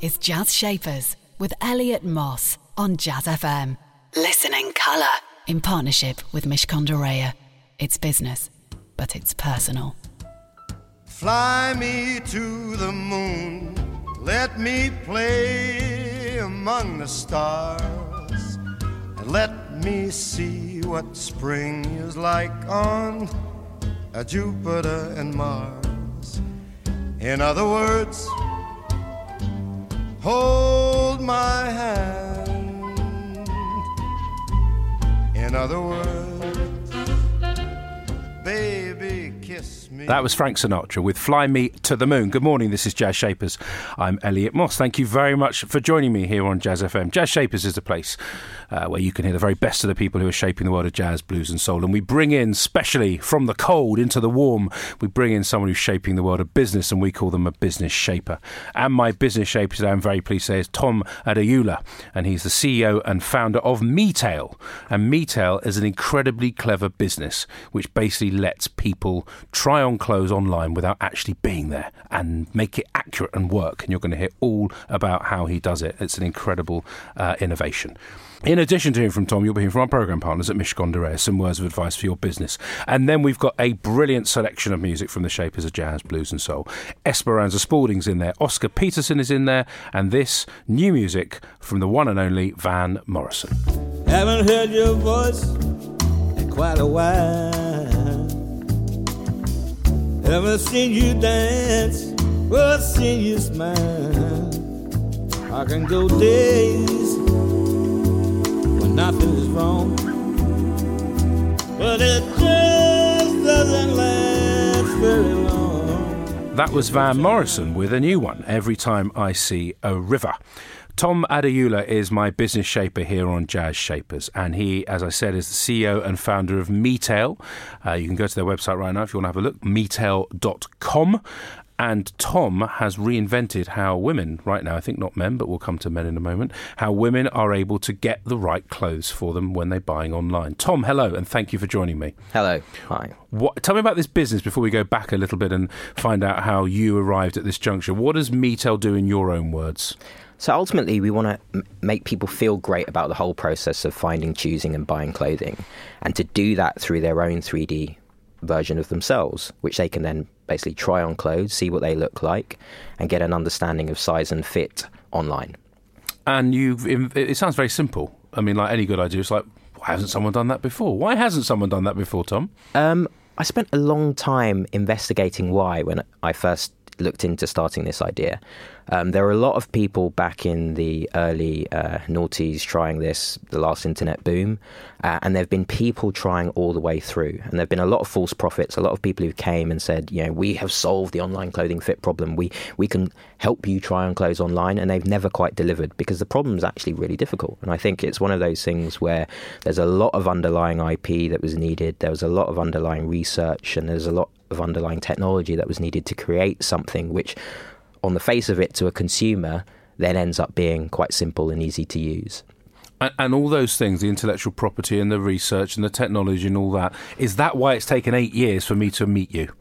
is Jazz Shapers with Elliot Moss on Jazz FM. Listen in colour in partnership with Mishcon de Reya. It's business, but it's personal. Fly me to the moon, let me play among the stars, and let me see what spring is like on Jupiter and Mars. In other words, hold my hand. In other words, That was Frank Sinatra with Fly Me to the Moon. Good morning, this is Jazz Shapers. I'm Elliot Moss. Thank you very much for joining me here on Jazz FM. Jazz Shapers is a place uh, where you can hear the very best of the people who are shaping the world of jazz, blues, and soul. And we bring in, specially from the cold into the warm, we bring in someone who's shaping the world of business, and we call them a business shaper. And my business shaper today, I'm very pleased to say, is Tom Adeyoola, and he's the CEO and founder of Metail. And Metail is an incredibly clever business which basically lets people try on clothes online without actually being there and make it accurate and work. And you're going to hear all about how he does it. It's an incredible uh, innovation. In addition to hearing from Tom, you'll be hearing from our programme partners at Mishcon de some words of advice for your business. And then we've got a brilliant selection of music from the Shapers of Jazz, Blues and Soul. Esperanza Spalding's in there, Oscar Peterson is in there, and this new music from the one and only Van Morrison. Haven't heard your voice in quite a while. Haven't seen you dance or seen you smile. I can go days when nothing is wrong, but it just doesn't last very long. That was Van Morrison with a new one, Every Time I See a River. Tom Adeyoola is my business shaper here on Jazz Shapers, and he, as I said, is the CEO and founder of Metail. Uh, you can go to their website right now if you want to have a look, metail.com. And Tom has reinvented how women, right now, I think not men, but we'll come to men in a moment, how women are able to get the right clothes for them when they're buying online. Tom, hello, and thank you for joining me. Hello. Hi. What, tell me about this business before we go back a little bit and find out how you arrived at this juncture. What does Metail do in your own words? So ultimately, we want to m- make people feel great about the whole process of finding, choosing, and buying clothing, and to do that through their own 3D version of themselves, which they can then basically try on clothes, see what they look like, and get an understanding of size and fit online. And you've, it sounds very simple. I mean, like any good idea, it's like, why hasn't someone done that before? Why hasn't someone done that before, Tom? Um, I spent a long time investigating why when I first looked into starting this idea. Um, there were a lot of people back in the early uh, noughties trying this, the last internet boom, uh, and there have been people trying all the way through. And there have been a lot of false prophets, a lot of people who came and said, you know, we have solved the online clothing fit problem. We we can help you try on clothes online, and they've never quite delivered because the problem is actually really difficult. And I think it's one of those things where there's a lot of underlying IP that was needed. There was a lot of underlying research, and there's a lot of underlying technology that was needed to create something which on the face of it to a consumer then ends up being quite simple and easy to use. And, and, all those things, the intellectual property and the research and the technology and all that, is that why it's taken eight years for me to meet you?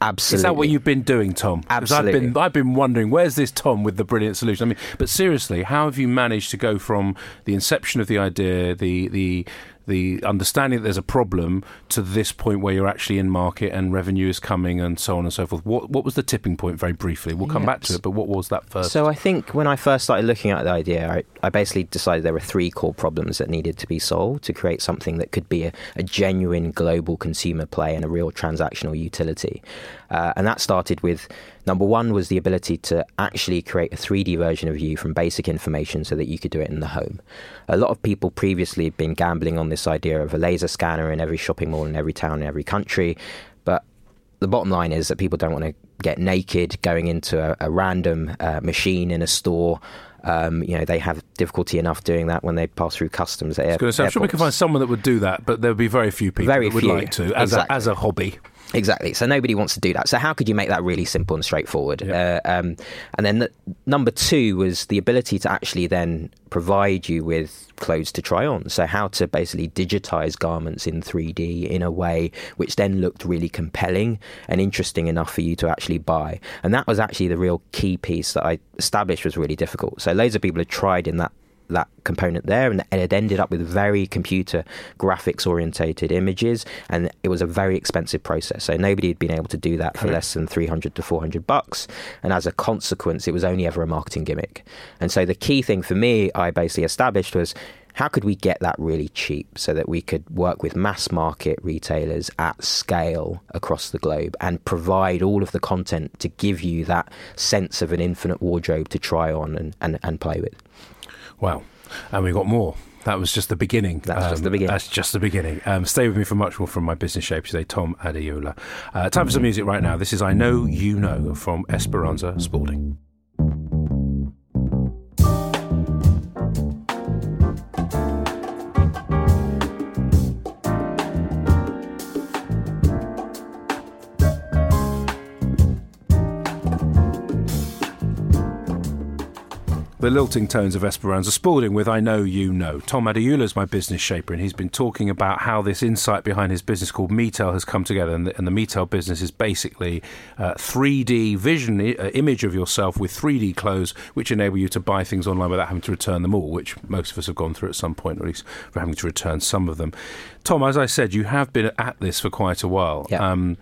Absolutely. Is that what you've been doing, Tom? Absolutely. I've been, I've been wondering, where's this Tom with the brilliant solution? I mean, but seriously, how have you managed to go from the inception of the idea, the the the understanding that there's a problem to this point where you're actually in market and revenue is coming and so on and so forth. What what was the tipping point? Very briefly, we'll come yes. back to it. But what was that first? So I think when I first started looking at the idea, I, I basically decided there were three core problems that needed to be solved to create something that could be a, a genuine global consumer play and a real transactional utility. Uh, and that started with number one was the ability to actually create a 3D version of you from basic information so that you could do it in the home. A lot of people previously have been gambling on this idea of a laser scanner in every shopping mall in every town in every country, but the bottom line is that people don't want to get naked going into a, a random uh, machine in a store. Um, you know, they have difficulty enough doing that when they pass through customs at air, I'm sure we can find someone that would do that, but there would be very few people very that would few. like to as, exactly. a, as a hobby. Exactly. So nobody wants to do that. So how could you make that really simple and straightforward? Yeah. Uh, um, and then the, number two was the ability to actually then provide you with clothes to try on. So how to basically digitize garments in 3D in a way which then looked really compelling and interesting enough for you to actually buy. And that was actually the real key piece that I established was really difficult. So loads of people had tried in that that component there and it ended up with very computer graphics orientated images and it was a very expensive process. So nobody had been able to do that for less than 300 to 400 bucks and as a consequence it was only ever a marketing gimmick. And so the key thing for me i basically established was how could we get that really cheap so that we could work with mass market retailers at scale across the globe and provide all of the content to give you that sense of an infinite wardrobe to try on and, and, and play with Wow. And we got more. That was just the beginning. That's just the beginning. That's just the beginning. Um, stay with me for much more from my business shape today, Tom Adeyoola. Uh, time for some music right now. This is I Know You Know from Esperanza Spalding. The lilting tones of Esperanza Spalding with I Know You Know. Tom Adeyoola is my business shaper, and he's been talking about how this insight behind his business called Metail has come together. And the, and the Metail business is basically uh, 3D vision uh, image of yourself with 3D clothes, which enable you to buy things online without having to return them all, which most of us have gone through at some point, or at least for having to return some of them. Tom, as I said, you have been at this for quite a while. Yeah. Um,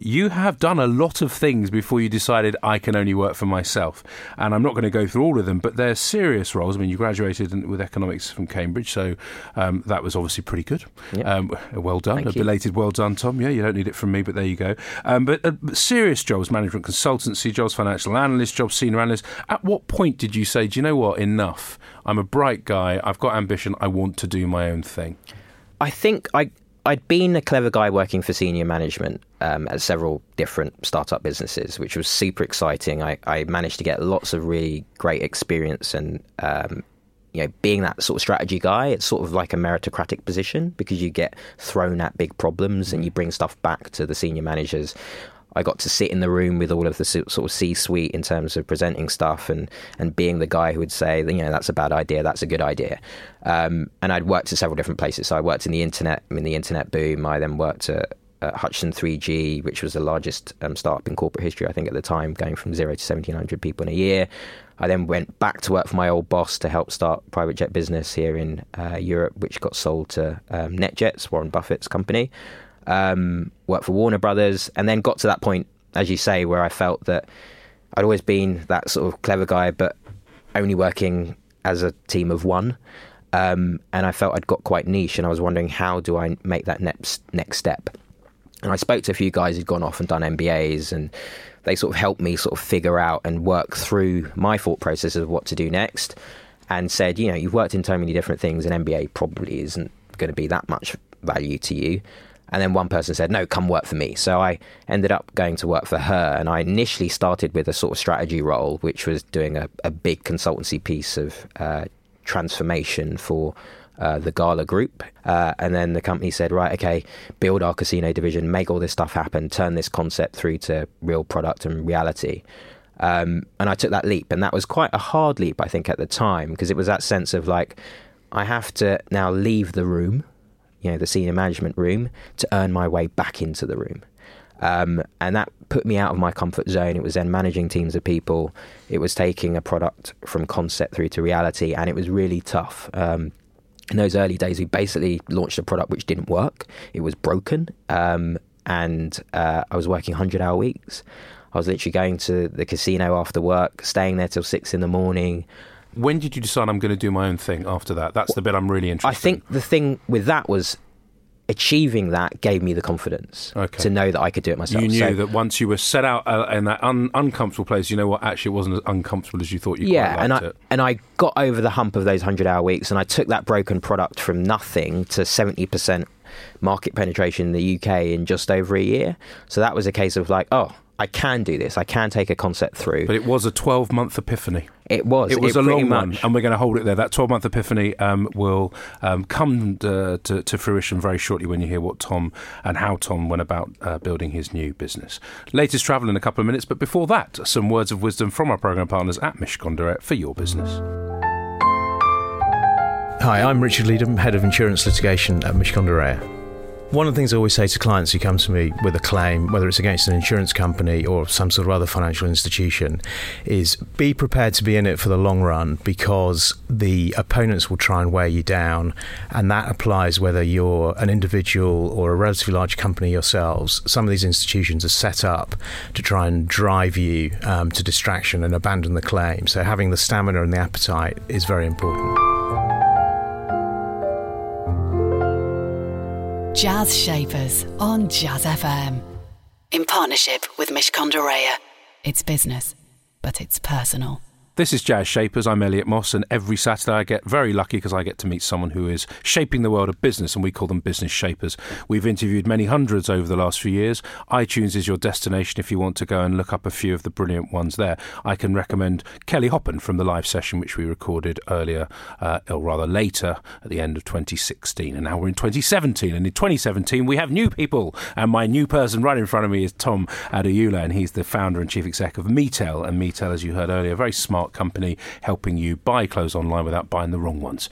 you have done a lot of things before you decided I can only work for myself. And I'm not going to go through all of them, but they're serious roles. I mean, you graduated with economics from Cambridge, so um, that was obviously pretty good. Yeah. Um, well done. Thank a you. belated well done, Tom. Yeah, you don't need it from me, but there you go. Um, but, uh, but serious jobs, management consultancy jobs, financial analyst jobs, senior analyst. At what point did you say, do you know what, enough? I'm a bright guy. I've got ambition. I want to do my own thing. I think I I'd been a clever guy working for senior management um, at several different startup businesses, which was super exciting. I, I managed to get lots of really great experience and. Um, you know, being that sort of strategy guy, it's sort of like a meritocratic position because you get thrown at big problems and you bring stuff back to the senior managers. I got to sit in the room with all of the sort of C-suite in terms of presenting stuff and and being the guy who would say, you know, that's a bad idea, that's a good idea. Um, and I'd worked at several different places. So I worked in the internet, in the internet boom. I then worked at, at Hutchison 3G, which was the largest um, startup in corporate history, I think, at the time, going from zero to 1,700 people in a year. I then went back to work for my old boss to help start private jet business here in uh, Europe, which got sold to um, NetJets, Warren Buffett's company um, worked for Warner Brothers, and then got to that point, as you say, where I felt that I'd always been that sort of clever guy, but only working as a team of one. Um, and I felt I'd got quite niche, and I was wondering how do I make that next next step. And I spoke to a few guys who'd gone off and done MBAs, and they sort of helped me sort of figure out and work through my thought process of what to do next. And said, you know, you've worked in so many different things, and MBA probably isn't going to be that much value to you. And then one person said, no, come work for me. So I ended up going to work for her. And I initially started with a sort of strategy role, which was doing a, a big consultancy piece of uh, transformation for uh, the Gala Group. Uh, and then the company said, right, okay, build our casino division, make all this stuff happen, turn this concept through to real product and reality. Um, and I took that leap. And that was quite a hard leap, I think, at the time, because it was that sense of like, I have to now leave the room you know, the senior management room to earn my way back into the room. Um, and that put me out of my comfort zone. It was then managing teams of people. It was taking a product from concept through to reality, and it was really tough. Um, in those early days, we basically launched a product which didn't work. It was broken, um, and uh, I was working hundred-hour weeks. I was literally going to the casino after work, staying there till six in the morning. When did you decide I'm going to do my own thing after that? That's the bit I'm really interested I think the thing with that was achieving that gave me the confidence Okay. to know that I could do it myself. You knew So- that once you were set out uh, in that un- uncomfortable place, you know what? Actually, it wasn't as uncomfortable as you thought you yeah, and I it. and I got over the hump of those hundred hour weeks, and I took that broken product from nothing to seventy percent market penetration in the UK in just over a year. So that was a case of like, oh, I can do this. I can take a concept through. But it was a 12 month epiphany. it was. It was a pretty long one, and we're going to hold it there. That 12 month epiphany um, will um, come uh, to, to fruition very shortly when you hear what Tom and how Tom went about uh, building his new business. Latest travel in a couple of minutes, but before that, some words of wisdom from our programme partners at Mishcon de Reya for your business. Hi, I'm Richard Leedham, Head of Insurance Litigation at Mishcon de Reya. One of the things I always say to clients who come to me with a claim, whether it's against an insurance company or some sort of other financial institution, is be prepared to be in it for the long run because the opponents will try and wear you down. And that applies whether you're an individual or a relatively large company yourselves. Some of these institutions are set up to try and drive you um, to distraction and abandon the claim. So having the stamina and the appetite is very important. Jazz Shapers on Jazz FM. In partnership with Mishcon de It's business, but it's personal. This is Jazz Shapers. I'm Elliot Moss, and every Saturday I get very lucky because I get to meet someone who is shaping the world of business, and we call them business shapers. We've interviewed many hundreds over the last few years. iTunes is your destination if you want to go and look up a few of the brilliant ones there. I can recommend Kelly Hoppen from the live session which we recorded earlier, uh, or rather later, at the end of 2016. And now we're in 2017, and in 2017 we have new people, and my new person right in front of me is Tom Adeyoola, and he's the founder and chief exec of Metail. And Metail, as you heard earlier, very smart company helping you buy clothes online without buying the wrong ones.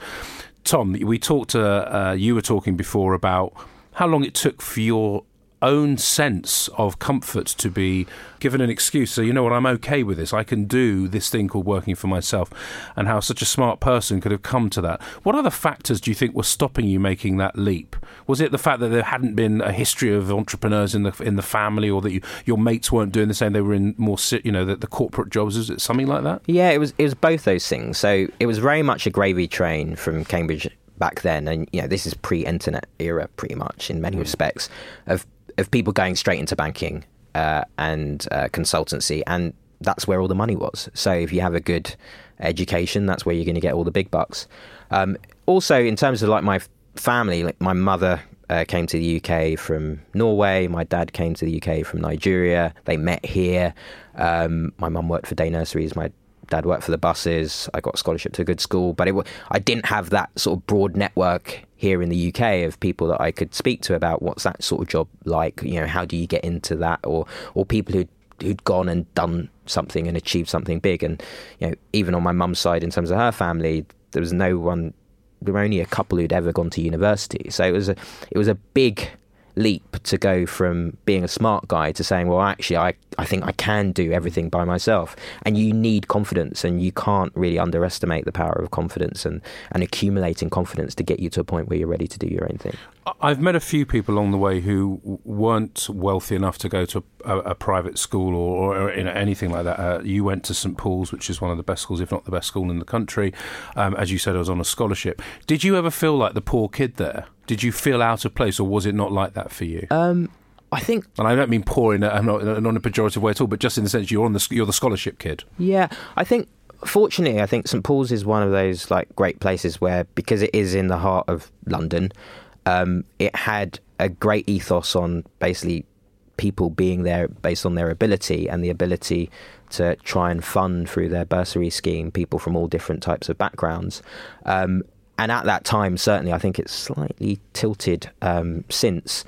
Tom, we talked. Uh, uh, you were talking before about how long it took for your own sense of comfort to be given an excuse. So you know what? I'm okay with this. I can do this thing called working for myself, and how such a smart person could have come to that. What other factors do you think were stopping you making that leap? Was it the fact that there hadn't been a history of entrepreneurs in the in the family, or that you, your mates weren't doing the same? They were in more, you know, the, the corporate jobs. Is it something like that? Yeah, it was it was both those things. So it was very much a gravy train from Cambridge back then, and you know this is pre-internet era, pretty much in many hmm. respects, of of people going straight into banking uh, and uh, consultancy, and that's where all the money was. So if you have a good education, that's where you're going to get all the big bucks. Um, also, in terms of like my family, like my mother uh, came to the UK from Norway. My dad came to the UK from Nigeria. They met here. Um, my mum worked for day nurseries. My dad worked for the buses. I got a scholarship to a good school, but it, I didn't have that sort of broad network here in the UK of people that I could speak to about what's that sort of job like. You know, how do you get into that, or or people who who'd gone and done something and achieved something big. And you know, even on my mum's side, in terms of her family, there was no one. There were only a couple who'd ever gone to university, so it was a it was a big leap to go from being a smart guy to saying, well, actually, I, I think I can do everything by myself. And you need confidence, and you can't really underestimate the power of confidence and, and accumulating confidence to get you to a point where you're ready to do your own thing. I've met a few people along the way who weren't wealthy enough to go to a, a private school or, or you know, anything like that. Uh, you went to St Paul's, which is one of the best schools, if not the best school in the country. Um, as you said, I was on a scholarship. Did you ever feel like the poor kid there? Did you feel out of place, or was it not like that for you? Um, I think and I don't mean poor in a, I'm not, not in a pejorative way at all, but just in the sense you're on the you're the scholarship kid. Yeah, I think fortunately, I think St Paul's is one of those like great places where because it is in the heart of London, um, it had a great ethos on basically people being there based on their ability and the ability to try and fund through their bursary scheme people from all different types of backgrounds. Um, and at that time, certainly, I think it's slightly tilted um, since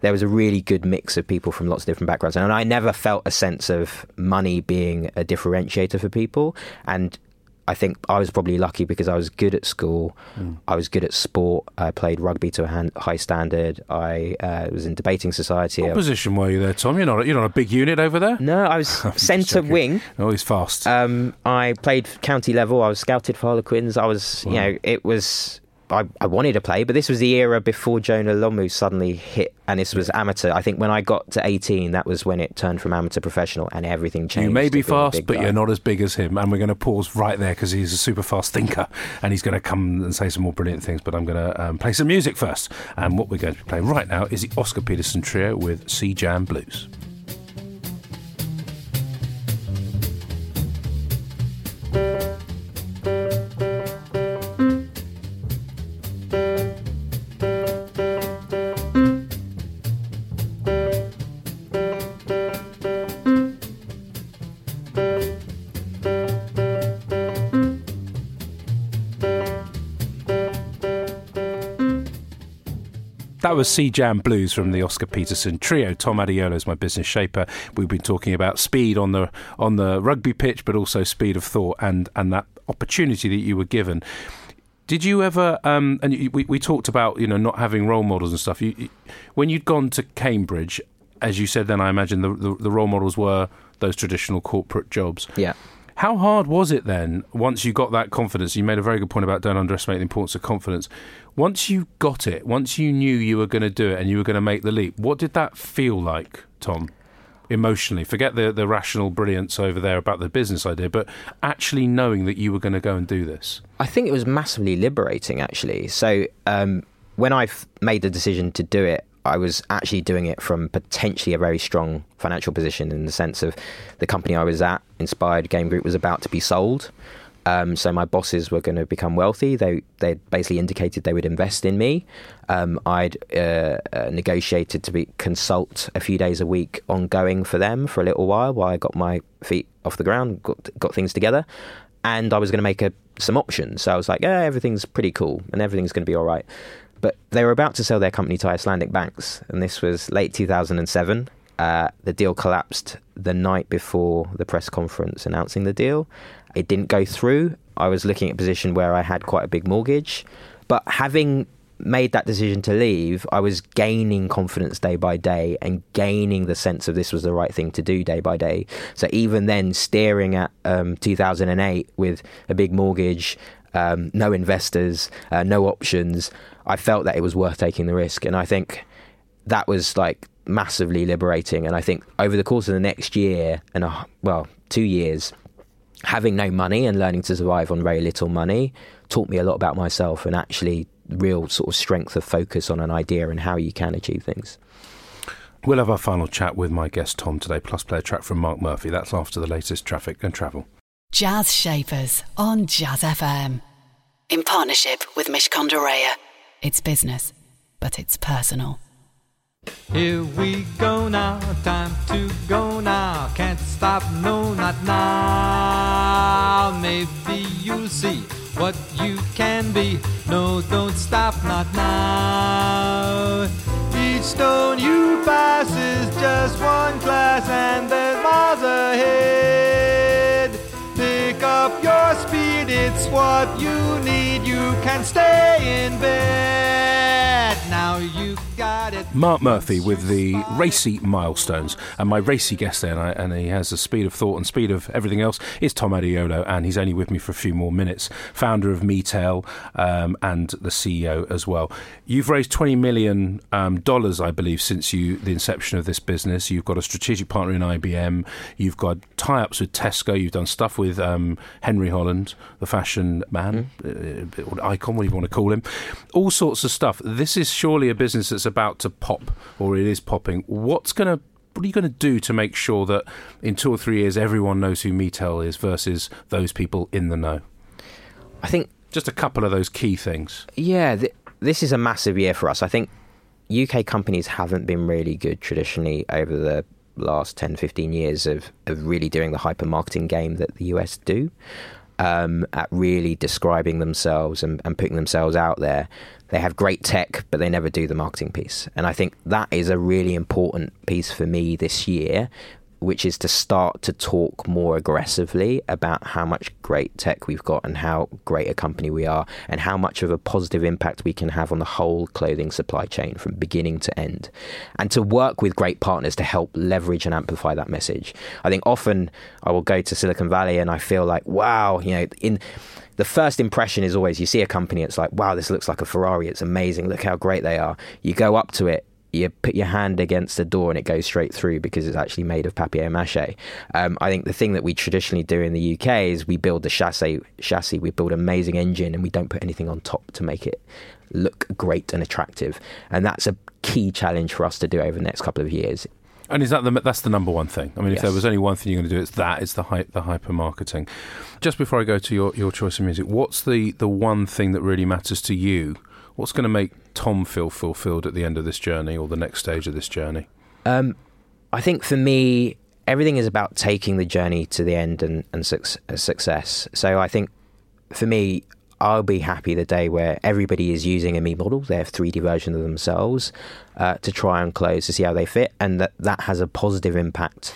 there was a really good mix of people from lots of different backgrounds. And I never felt a sense of money being a differentiator for people. And I think I was probably lucky because I was good at school. Mm. I was good at sport. I played rugby to a hand, high standard. I uh, was in debating society. What position were you there, Tom? You're not you're not a big unit over there. No, I was centre wing. Oh, he's fast. Um, I played county level. I was scouted for Harlequins. I was, you know, it was. I, I wanted to play, but this was the era before Jonah Lomu suddenly hit, and this was amateur. I think when I got to 18, that was when it turned from amateur professional, and everything changed. You may be to being a fast, but guy. you're not as big as him. And we're going to pause right there because he's a super fast thinker and he's going to come and say some more brilliant things. But I'm going to um, play some music first. And what we're going to be playing right now is the Oscar Peterson Trio with C Jam Blues. That was C Jam Blues from the Oscar Peterson trio. Tom Adeyoola is my business shaper. We've been talking about speed on the on the rugby pitch, but also speed of thought and and that opportunity that you were given. Did you ever? Um, and you, we we talked about you know not having role models and stuff. You, you, when you'd gone to Cambridge, as you said, then I imagine the, the the role models were those traditional corporate jobs. Yeah. How hard was it then, once you got that confidence? You made a very good point about don't underestimate the importance of confidence. Once you got it, once you knew you were going to do it and you were going to make the leap, what did that feel like, Tom? Emotionally, forget the, the rational brilliance over there about the business idea, but actually knowing that you were going to go and do this. I think it was massively liberating, actually. So um, when I made the decision to do it, I was actually doing it from potentially a very strong financial position in the sense of the company I was at, Inspired Game Group, was about to be sold. Um, so my bosses were going to become wealthy. They they basically indicated they would invest in me. Um, I'd uh, uh, negotiated to be consult a few days a week ongoing for them for a little while while I got my feet off the ground, got got things together, and I was going to make a, some options. So I was like, yeah, everything's pretty cool and everything's going to be all right. But they were about to sell their company to Icelandic banks, and this was late 2007. Uh, the deal collapsed the night before the press conference announcing the deal. It didn't go through. I was looking at a position where I had quite a big mortgage, but having made that decision to leave, I was gaining confidence day by day and gaining the sense of this was the right thing to do day by day. So even then, staring at um, 2008 with a big mortgage, um, no investors, uh, no options, I felt that it was worth taking the risk. And I think that was like massively liberating. And I think over the course of the next year and, a, well, two years, having no money and learning to survive on very little money taught me a lot about myself and actually real sort of strength of focus on an idea and how you can achieve things. We'll have our final chat with my guest Tom today, plus play a track from Mark Murphy. That's after the latest traffic and travel. Jazz Shapers on Jazz FM. In partnership with Mishcon de It's business, but it's personal. Here we go now, time to go now. Can't stop, no, not now. Maybe you'll see what you can be. No, don't stop, not now. Each stone you pass is just one class, and there's miles ahead. It's what you need. You can stay in bed. Now you. Mark Murphy with the racy milestones, and my racy guest there, and, I, and, he has the speed of thought and speed of everything else, is Tom Adeyoola, and he's only with me for a few more minutes. Founder of Metail um, and the CEO as well. You've raised twenty million um, dollars, I believe, since you the inception of this business. You've got a strategic partner in IBM. You've got tie-ups with Tesco. You've done stuff with um, Henry Holland, the fashion man, mm. uh, icon, whatever you want to call him. All sorts of stuff. This is surely a business that's about to pop, or it is popping. What's going to what are you going to do to make sure that in two or three years everyone knows who Metail is versus those people in the know? I think just a couple of those key things. Yeah, th- this is a massive year for us. I think UK companies haven't been really good traditionally over the last 10, 15 years of, of really doing the hyper marketing game that the US do. Um, at really describing themselves and, and putting themselves out there they have great tech, but they never do the marketing piece. And I think that is a really important piece for me this year, which is to start to talk more aggressively about how much great tech we've got and how great a company we are and how much of a positive impact we can have on the whole clothing supply chain from beginning to end. And to work with great partners to help leverage and amplify that message. I think often I will go to Silicon Valley and I feel like, wow, you know, in the first impression is always you see a company, it's like, wow, this looks like a Ferrari. It's amazing. Look how great they are. You go up to it, you put your hand against the door and it goes straight through because it's actually made of papier mâché. Um, I think the thing that we traditionally do in the UK is we build the chassis, chassis, we build an amazing engine, and we don't put anything on top to make it look great and attractive. And that's a key challenge for us to do over the next couple of years. And is that the that's the number one thing? I mean, yes. if there was only one thing you're going to do, it's that. It's the hype, the hyper marketing. Just before I go to your, your choice of music, what's the the one thing that really matters to you? What's going to make Tom feel fulfilled at the end of this journey or the next stage of this journey? Um, I think for me, everything is about taking the journey to the end and, and su- success. So I think for me, I'll be happy the day where everybody is using a me model, their 3D version of themselves, uh, to try on clothes to see how they fit, and that that has a positive impact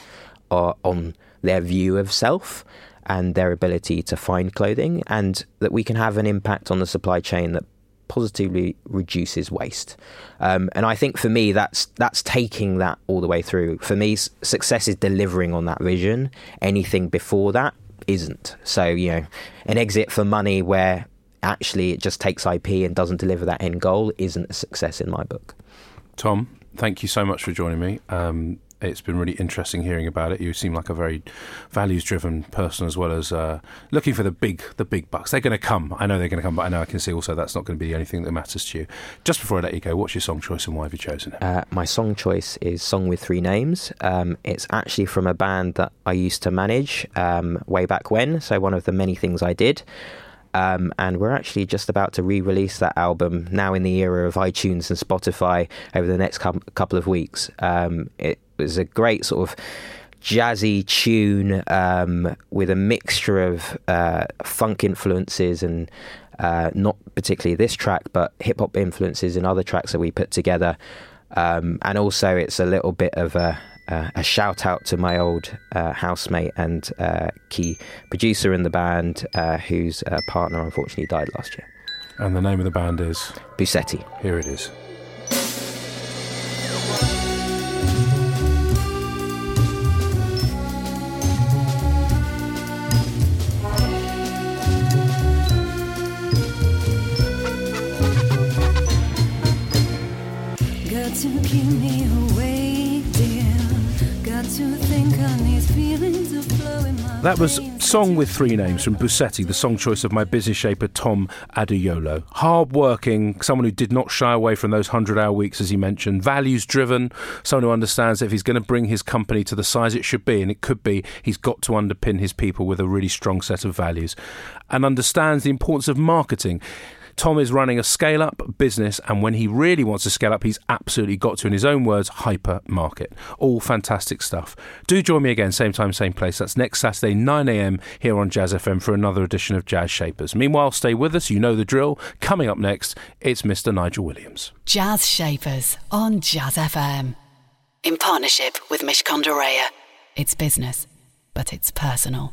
uh, on their view of self and their ability to find clothing, and that we can have an impact on the supply chain that positively reduces waste. Um, and I think for me, that's that's taking that all the way through. For me, success is delivering on that vision. Anything before that isn't. So you know, an exit for money where actually it just takes IP and doesn't deliver that end goal isn't a success in my book. Tom, thank you so much for joining me. Um, it's been really interesting hearing about it. You seem like a very values-driven person, as well as uh, looking for the big, the big bucks. They're going to come. I know they're going to come, but I know I can see also that's not going to be the only thing that matters to you. Just before I let you go, what's your song choice and why have you chosen it? Uh, my song choice is "Song with Three Names." Um, it's actually from a band that I used to manage um, way back when. So one of the many things I did. Um, and we're actually just about to re release that album now in the era of iTunes and Spotify over the next couple of weeks. Um, it was a great sort of jazzy tune um, with a mixture of uh, funk influences and uh, not particularly this track, but hip hop influences in other tracks that we put together. Um, and also, it's a little bit of a, uh, a shout out to my old uh, housemate and uh, key producer in the band, uh, whose uh, partner unfortunately died last year. And the name of the band is Busetti. Here it is. That was. Song with Three Names from Busetti, the song choice of my business shaper Tom Adeyoola. Hard working, someone who did not shy away from those 100 hour weeks, as he mentioned. Values driven, someone who understands that if he's going to bring his company to the size it should be, and it could be, he's got to underpin his people with a really strong set of values. And understands the importance of marketing. Tom is running a scale up business, and when he really wants to scale up, he's absolutely got to, in his own words, hyper market. All fantastic stuff. Do join me again, same time, same place. That's next Saturday, 9am, here on Jazz FM for another edition of Jazz Shapers. Meanwhile, stay with us. You know the drill. Coming up next, it's Mr. Nigel Williams. Jazz Shapers on Jazz FM. In partnership with Mishcon de It's business, but it's personal.